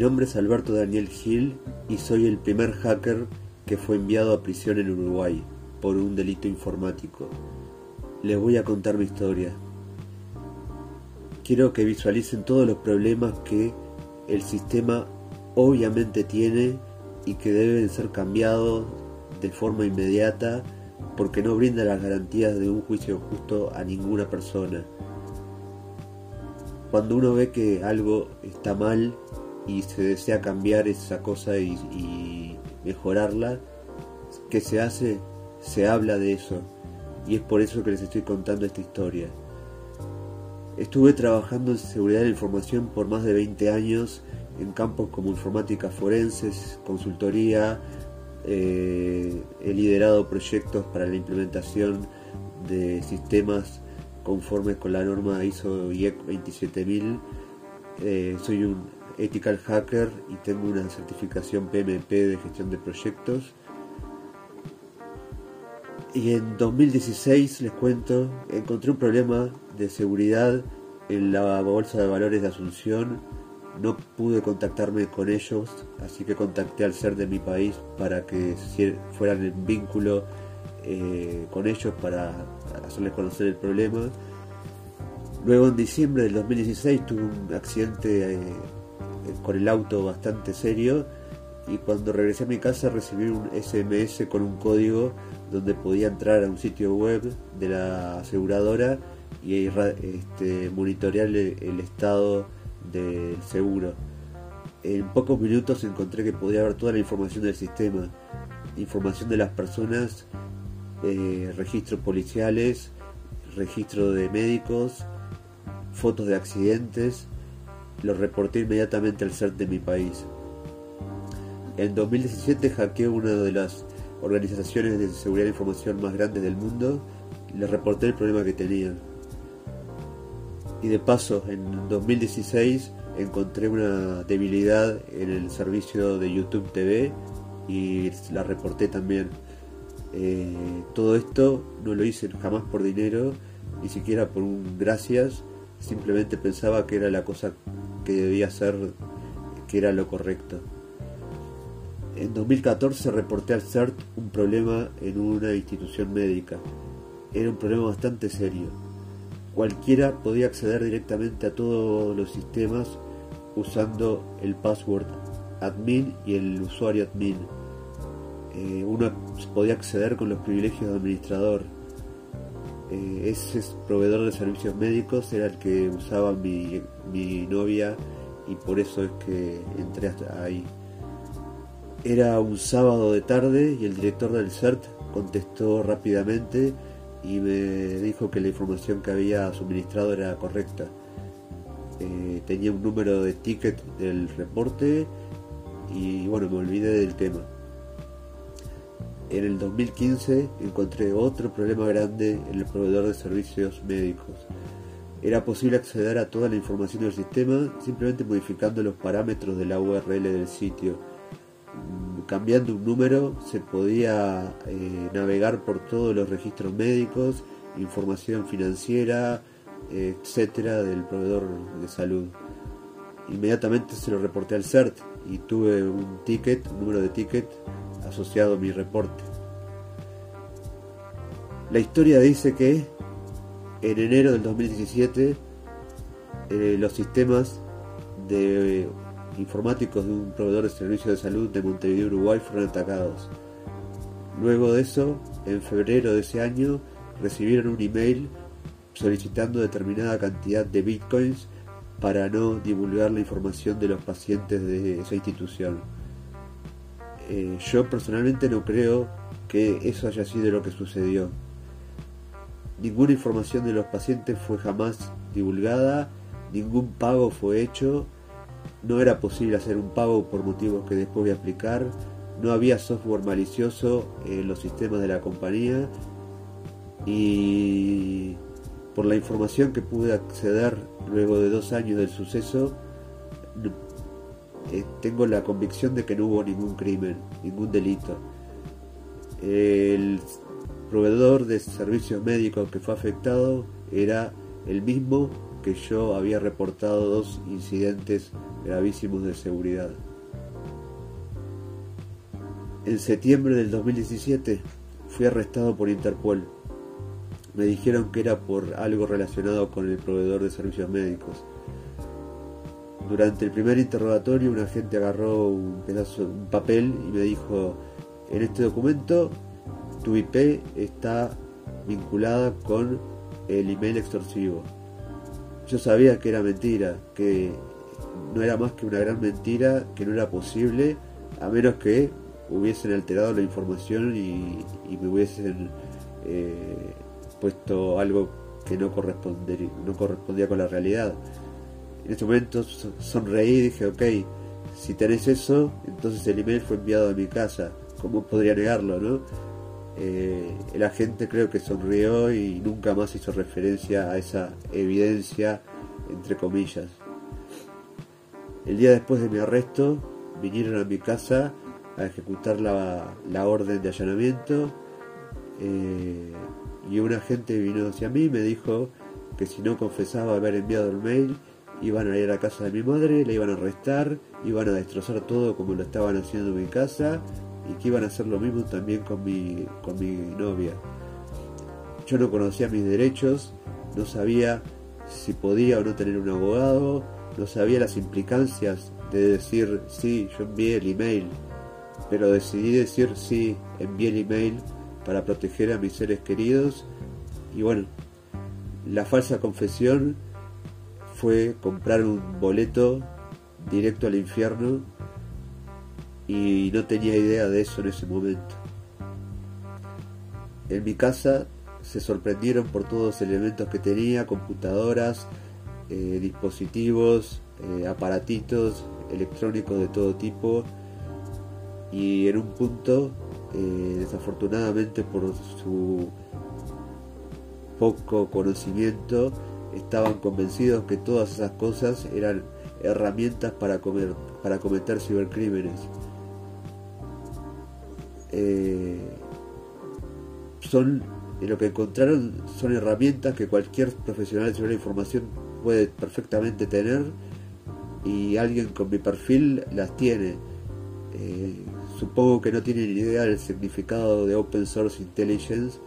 Nombre es Alberto Daniel Gil y soy el primer hacker que fue enviado a prisión en Uruguay por un delito informático. Les voy a contar mi historia. Quiero que visualicen todos los problemas que el sistema obviamente tiene y que deben ser cambiados de forma inmediata porque no brinda las garantías de un juicio justo a ninguna persona. Cuando uno ve que algo está mal y se desea cambiar esa cosa y, mejorarla, ¿qué se hace? Se habla de eso. Y es por eso que les estoy contando esta historia. Estuve trabajando en seguridad de la información por más de 20 años en campos como informática forenses, consultoría, eh, he liderado proyectos para la implementación de sistemas conformes con la norma ISO IEC 27000. Eh, soy ethical hacker y tengo una certificación PMP de gestión de proyectos. Y en 2016, les cuento, encontré un problema de seguridad en la Bolsa de Valores de Asunción no pude contactarme con ellos, así que contacté al ser de mi país para que fueran en vínculo eh, con ellos para hacerles conocer el problema. Luego en diciembre del 2016 tuve un accidente eh, con el auto bastante serio y cuando regresé a mi casa recibí un SMS con un código donde podía entrar a un sitio web de la aseguradora y este, monitorear el estado del seguro. En pocos minutos encontré que podía ver toda la información del sistema, información de las personas, eh, registros policiales, registro de médicos, fotos de accidentes. Lo reporté inmediatamente al CERT de mi país. En 2017 hackeé una de las organizaciones de seguridad de información más grandes del mundo y les reporté el problema que tenían y de paso, en 2016 encontré una debilidad en el servicio de YouTube TV y la reporté también. Eh, todo esto no lo hice jamás por dinero, ni siquiera por un gracias, simplemente pensaba que era la cosa debía hacer, que era lo correcto. En 2014 reporté al CERT un problema en una institución médica. Era un problema bastante serio Cualquiera podía acceder directamente a todos los sistemas usando el password admin y el usuario admin. Eh, uno podía acceder con los privilegios de administrador. Eh, ese proveedor de servicios médicos era el que usaba mi, mi novia y por eso es que entré ahí. Era un sábado de tarde y el director del CERT contestó rápidamente y me dijo que la información que había suministrado era correcta. Eh, tenía un número de ticket del reporte y bueno, me olvidé del tema. En el 2015 encontré otro problema grande en el proveedor de servicios médicos. Era posible acceder a toda la información del sistema simplemente modificando los parámetros de la URL del sitio cambiando un número se podía eh, navegar por todos los registros médicos, información financiera, etcétera, del proveedor de salud. Inmediatamente se lo reporté al CERT y tuve un ticket, un número de ticket asociado mi reporte. La historia dice que en enero del 2017 eh, los sistemas de informáticos de un proveedor de servicios de salud de Montevideo, Uruguay, fueron atacados. Luego de eso, en febrero de ese año, recibieron un email solicitando determinada cantidad de bitcoins para no divulgar la información de los pacientes de esa institución. Eh, yo personalmente no creo que eso haya sido lo que sucedió. Ninguna información de los pacientes fue jamás divulgada, ningún pago fue hecho no era posible hacer un pago por motivos que después voy a explicar, no había software malicioso en los sistemas de la compañía y por la información que pude acceder luego de dos años del suceso, eh, tengo la convicción de que no hubo ningún crimen, ningún delito. El proveedor de servicios médicos que fue afectado era el mismo que yo había reportado dos incidentes gravísimos de seguridad. En septiembre del 2017 fui arrestado por Interpol. Me dijeron que era por algo relacionado con el proveedor de servicios médicos. Durante el primer interrogatorio un agente agarró un pedazo, un papel y me dijo, en este documento tu IP está vinculada con el email extorsivo. Yo sabía que era mentira, que no era más que una gran mentira, que no era posible, a menos que hubiesen alterado la información y, me hubiesen eh, puesto algo que no, no correspondía con la realidad. En ese momento sonreí y dije, ok, si tenés eso, entonces el email fue enviado a mi casa. ¿Cómo podría negarlo, no? Eh, el agente creo que sonrió y nunca más hizo referencia a esa evidencia, entre comillas. El día después de mi arresto, vinieron a mi casa a ejecutar la, orden de allanamiento eh, y un agente vino hacia mí y me dijo que si no confesaba haber enviado el mail, iban a ir a casa de mi madre, la iban a arrestar, iban a destrozar todo como lo estaban haciendo en mi casa y que iban a hacer lo mismo también con mi, con mi novia. Yo no conocía mis derechos, no sabía si podía o no tener un abogado, no sabía las implicancias de decir sí, yo envié el email, pero decidí decir sí, envié el email para proteger a mis seres queridos y bueno, la falsa confesión fue comprar un boleto directo al infierno y no tenía idea de eso en ese momento. En mi casa se sorprendieron por todos los elementos que tenía, computadoras, eh, dispositivos, eh, aparatitos electrónicos de todo tipo y en un punto, eh, desafortunadamente por su poco conocimiento, estaban convencidos que todas esas cosas eran herramientas para, comer, para cometer cibercrímenes. Eh, son lo que encontraron son herramientas que cualquier profesional de la información puede perfectamente tener y alguien con mi perfil las tiene. Eh, supongo que no tienen idea del significado de Open Source Intelligence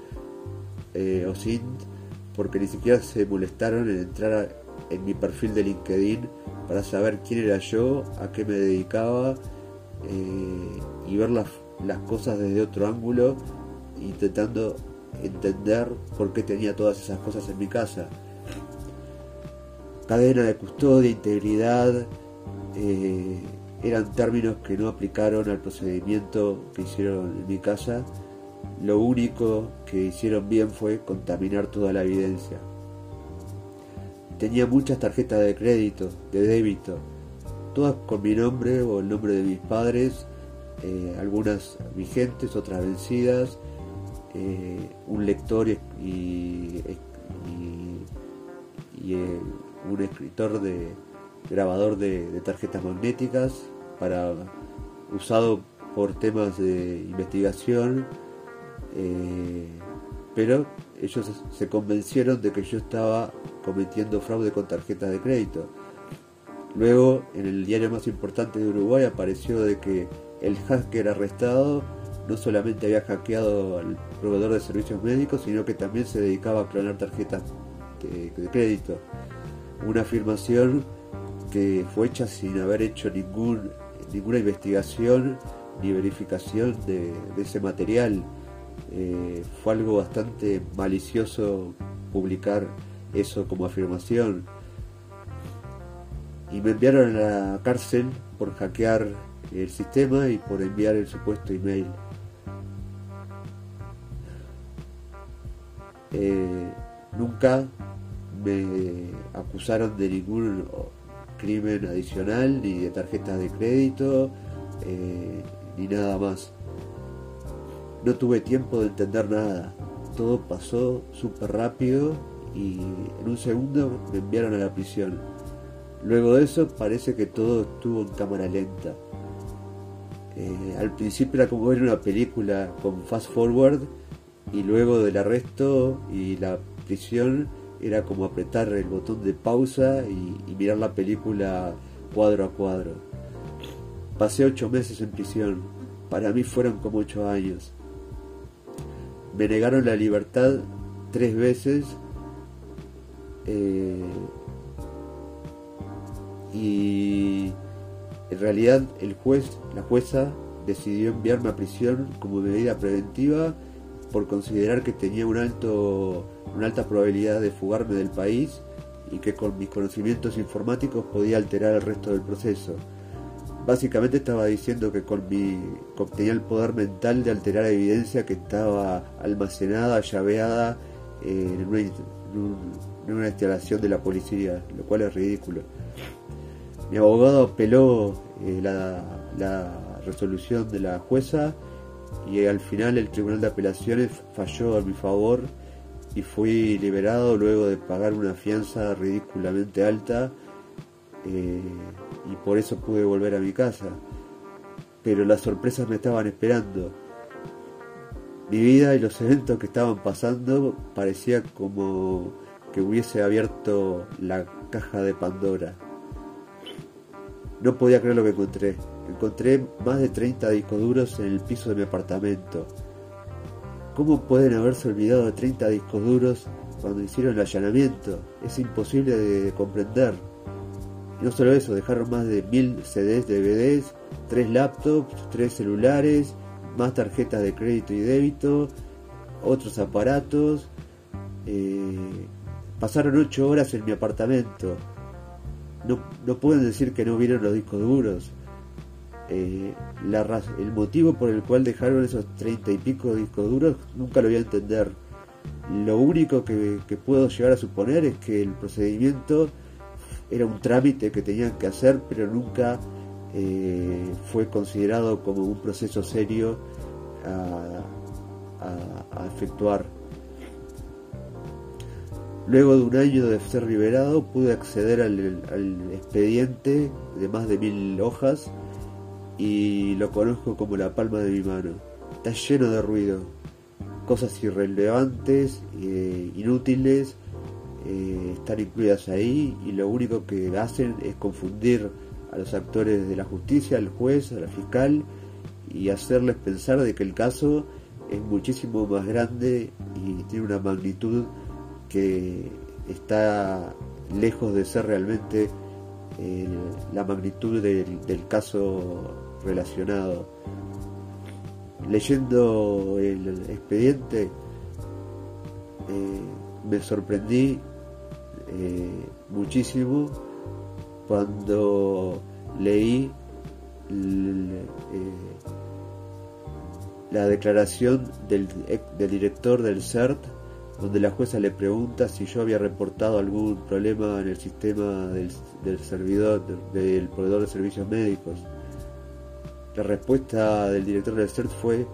eh, o SINT porque ni siquiera se molestaron en entrar en mi perfil de LinkedIn para saber quién era yo, a qué me dedicaba y ver las las cosas desde otro ángulo, intentando entender por qué tenía todas esas cosas en mi casa. Cadena de custodia, integridad, eh, eran términos que no aplicaron al procedimiento que hicieron en mi casa. Lo único que hicieron bien fue contaminar toda la evidencia. Tenía muchas tarjetas de crédito, de débito, todas con mi nombre o el nombre de mis padres eh, algunas vigentes, otras vencidas, eh, un lector y, eh, un escritor de grabador de, tarjetas magnéticas para usado por temas de investigación pero ellos se convencieron de que yo estaba cometiendo fraude con tarjetas de crédito luego en el diario más importante de Uruguay apareció de que el hacker arrestado no solamente había hackeado al proveedor de servicios médicos, sino que también se dedicaba a clonar tarjetas de, crédito. Una afirmación que fue hecha sin haber hecho ninguna investigación ni verificación de, ese material. Eh, fue algo bastante malicioso publicar eso como afirmación. Y me enviaron a la cárcel por hackear el sistema y por enviar el supuesto email. Eh, nunca me acusaron de ningún crimen adicional, ni de tarjetas de crédito, eh, ni nada más. No tuve tiempo de entender nada. Todo pasó súper rápido y en un segundo me enviaron a la prisión. Luego de eso parece que todo estuvo en cámara lenta. Eh, al principio era como ver una película con fast forward y luego del arresto y la prisión era como apretar el botón de pausa y, y mirar la película cuadro a cuadro. Pasé ocho meses en prisión. Para mí fueron como ocho años. Me negaron la libertad tres veces eh, y en realidad el juez, la jueza, decidió enviarme a prisión como medida preventiva por considerar que tenía un alto, una alta probabilidad de fugarme del país y que con mis conocimientos informáticos podía alterar el resto del proceso. Básicamente estaba diciendo que con mi tenía el poder mental de alterar evidencia que estaba almacenada, llaveada en una, en una instalación de la policía, lo cual es ridículo. Mi abogado apeló eh, la, la resolución de la jueza y al final el Tribunal de Apelaciones falló a mi favor y fui liberado luego de pagar una fianza ridículamente alta eh, y por eso pude volver a mi casa. Pero las sorpresas me estaban esperando. Mi vida y los eventos que estaban pasando parecía como que hubiese abierto la caja de Pandora. No podía creer lo que encontré. Encontré más de 30 discos duros en el piso de mi apartamento. ¿Cómo pueden haberse olvidado de 30 discos duros cuando hicieron el allanamiento? Es imposible de comprender. No solo eso, dejaron más de 1000 CDs, DVDs, 3 laptops, 3 celulares, más tarjetas de crédito y débito, otros aparatos. Eh, pasaron 8 horas en mi apartamento no, no pueden decir que no vieron los discos duros. Eh, el motivo por el cual dejaron esos treinta y pico discos duros nunca lo voy a entender. Lo único que, puedo llegar a suponer es que el procedimiento era un trámite que tenían que hacer, pero nunca eh, fue considerado como un proceso serio a efectuar. Luego de un año de ser liberado pude acceder al, expediente de más de mil hojas y lo conozco como la palma de mi mano. Está lleno de ruido, cosas irrelevantes, eh, inútiles, eh, están incluidas ahí y lo único que hacen es confundir a los actores de la justicia, al juez, a la fiscal y hacerles pensar de que el caso es muchísimo más grande y tiene una magnitud que está lejos de ser realmente eh, la magnitud del, caso relacionado. Leyendo el expediente eh, me sorprendí eh, muchísimo cuando leí la declaración del, del director del CERT donde la jueza le pregunta si yo había reportado algún problema en el sistema del, servidor, del proveedor de servicios médicos. La respuesta del director del CERT fue,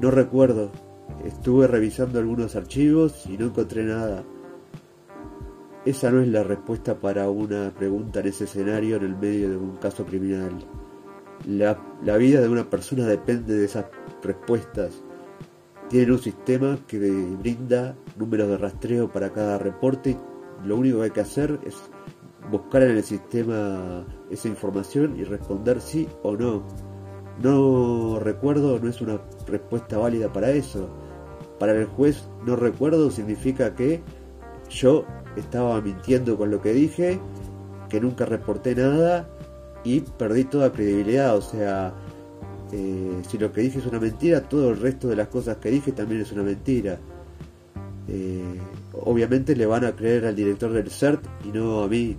no recuerdo, estuve revisando algunos archivos y no encontré nada. Esa no es la respuesta para una pregunta en ese escenario en el medio de un caso criminal. La, la vida de una persona depende de esas respuestas tienen un sistema que brinda números de rastreo para cada reporte. Lo único que hay que hacer es buscar en el sistema esa información y responder sí o no. No recuerdo no es una respuesta válida para eso. Para el juez no recuerdo significa que yo estaba mintiendo con lo que dije, que nunca reporté nada y perdí toda credibilidad. O sea, eh, si lo que dije es una mentira, todo el resto de las cosas que dije también es una mentira. Eh, obviamente le van a creer al director del CERT y no a mí.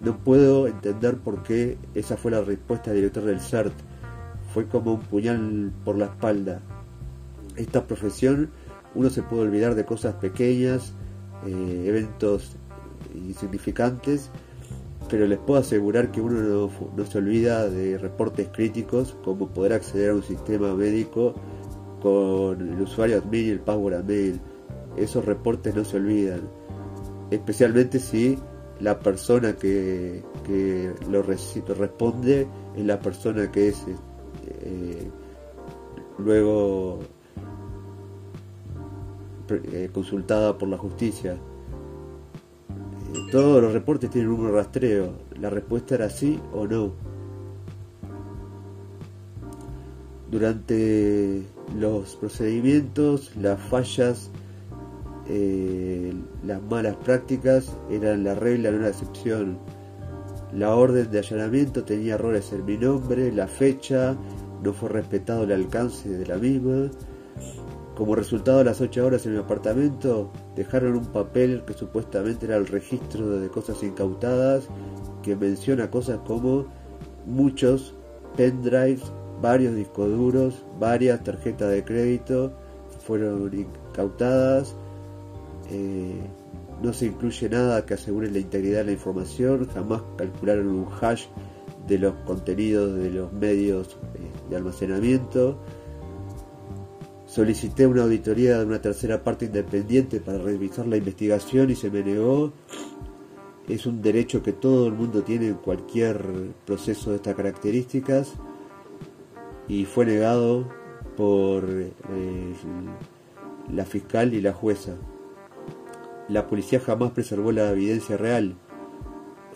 No puedo entender por qué esa fue la respuesta del director del CERT. Fue como un puñal por la espalda. Esta profesión, uno se puede olvidar de cosas pequeñas, eh, eventos insignificantes, pero les puedo asegurar que uno no, se olvida de reportes críticos como poder acceder a un sistema médico con el usuario admin y el password admin. Esos reportes no se olvidan, especialmente si la persona que, lo, responde es la persona que es eh, luego eh, consultada por la justicia. Todos los reportes tienen un rastreo. La respuesta era sí o no. Durante los procedimientos, las fallas, eh, las malas prácticas eran la regla, no la excepción. La orden de allanamiento tenía errores en mi nombre, la fecha, no fue respetado el alcance de la misma. Como resultado de las 8 horas en mi apartamento, dejaron un papel que supuestamente era el registro de cosas incautadas, que menciona cosas como muchos pendrives, varios discos duros, varias tarjetas de crédito fueron incautadas. Eh, no se incluye nada que asegure la integridad de la información, jamás calcularon un hash de los contenidos de los medios eh, de almacenamiento. Solicité una auditoría de una tercera parte independiente para revisar la investigación y se me negó. Es un derecho que todo el mundo tiene en cualquier proceso de estas características y fue negado por eh, la fiscal y la jueza. La policía jamás preservó la evidencia real,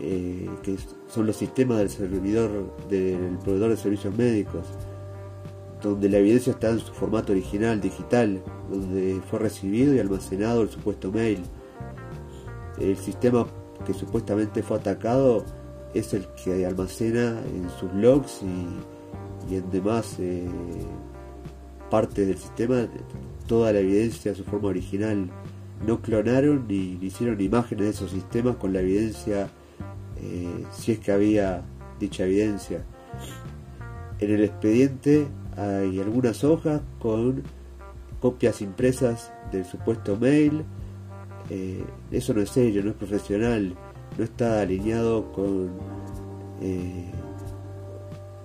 eh, que son los sistemas del servidor del proveedor de servicios médicos, donde la evidencia está en su formato original, digital, donde fue recibido y almacenado el supuesto mail. El sistema que supuestamente fue atacado es el que almacena en sus logs y, en demás eh, partes del sistema toda la evidencia en su forma original. No clonaron ni, hicieron imágenes de esos sistemas con la evidencia, eh, si es que había dicha evidencia. En el expediente hay algunas hojas con copias impresas del supuesto mail. Eh, eso no es serio, no es profesional, no está alineado con eh,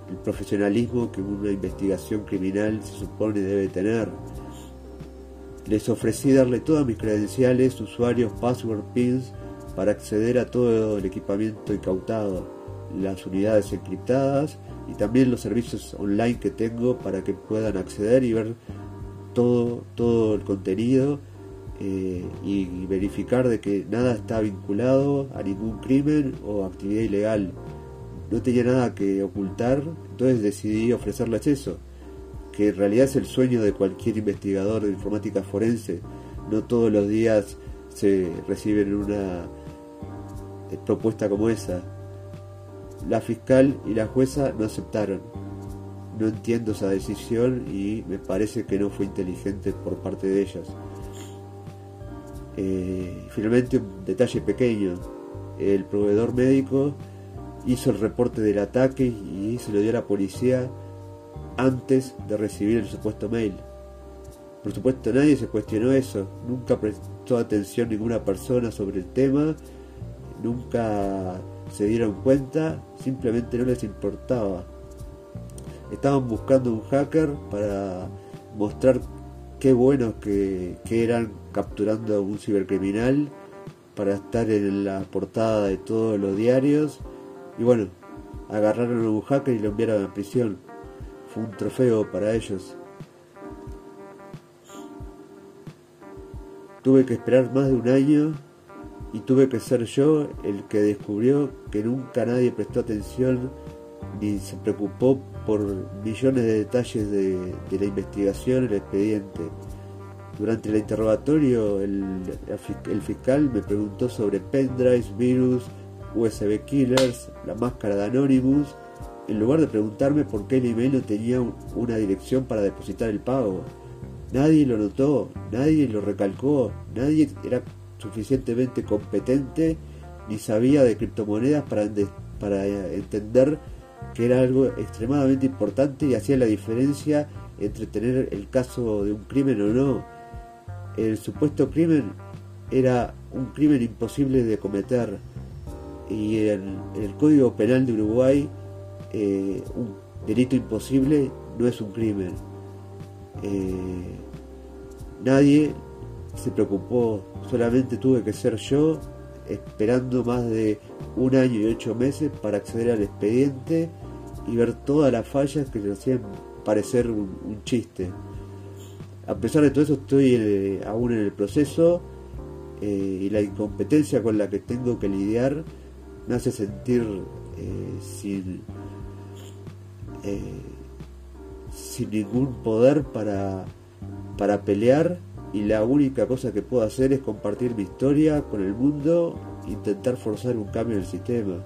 el profesionalismo que una investigación criminal se supone debe tener. Les ofrecí darle todas mis credenciales, usuarios, password, pins para acceder a todo el equipamiento incautado, las unidades encriptadas y también los servicios online que tengo para que puedan acceder y ver todo, todo el contenido eh, y verificar de que nada está vinculado a ningún crimen o actividad ilegal. No tenía nada que ocultar, entonces decidí ofrecerles eso que en realidad es el sueño de cualquier investigador de informática forense. No todos los días se reciben una eh, propuesta como esa. La fiscal y la jueza no aceptaron. No entiendo esa decisión y me parece que no fue inteligente por parte de ellas. Eh, finalmente un detalle pequeño. El proveedor médico hizo el reporte del ataque y se lo dio a la policía antes de recibir el supuesto mail. Por supuesto nadie se cuestionó eso, nunca prestó atención ninguna persona sobre el tema, nunca se dieron cuenta, simplemente no les importaba. Estaban buscando un hacker para mostrar qué buenos que, que eran capturando a un cibercriminal, para estar en la portada de todos los diarios, y bueno, agarraron a un hacker y lo enviaron a prisión un trofeo para ellos. Tuve que esperar más de un año y tuve que ser yo el que descubrió que nunca nadie prestó atención ni se preocupó por millones de detalles de, la investigación, el expediente. Durante el interrogatorio, el, el, fiscal me preguntó sobre pendrives, virus, USB killers, la máscara de Anonymous en lugar de preguntarme por qué el email no tenía una dirección para depositar el pago. Nadie lo notó, nadie lo recalcó, nadie era suficientemente competente ni sabía de criptomonedas para, para entender que era algo extremadamente importante y hacía la diferencia entre tener el caso de un crimen o no. El supuesto crimen era un crimen imposible de cometer y en el Código Penal de Uruguay eh, un delito imposible no es un crimen. Eh, nadie se preocupó, solamente tuve que ser yo esperando más de un año y ocho meses para acceder al expediente y ver todas las fallas que le hacían parecer un, chiste. A pesar de todo eso estoy eh, aún en el proceso eh, y la incompetencia con la que tengo que lidiar me hace sentir eh, sin, sin ningún poder para, para pelear y la única cosa que puedo hacer es compartir mi historia con el mundo, intentar forzar un cambio en el sistema.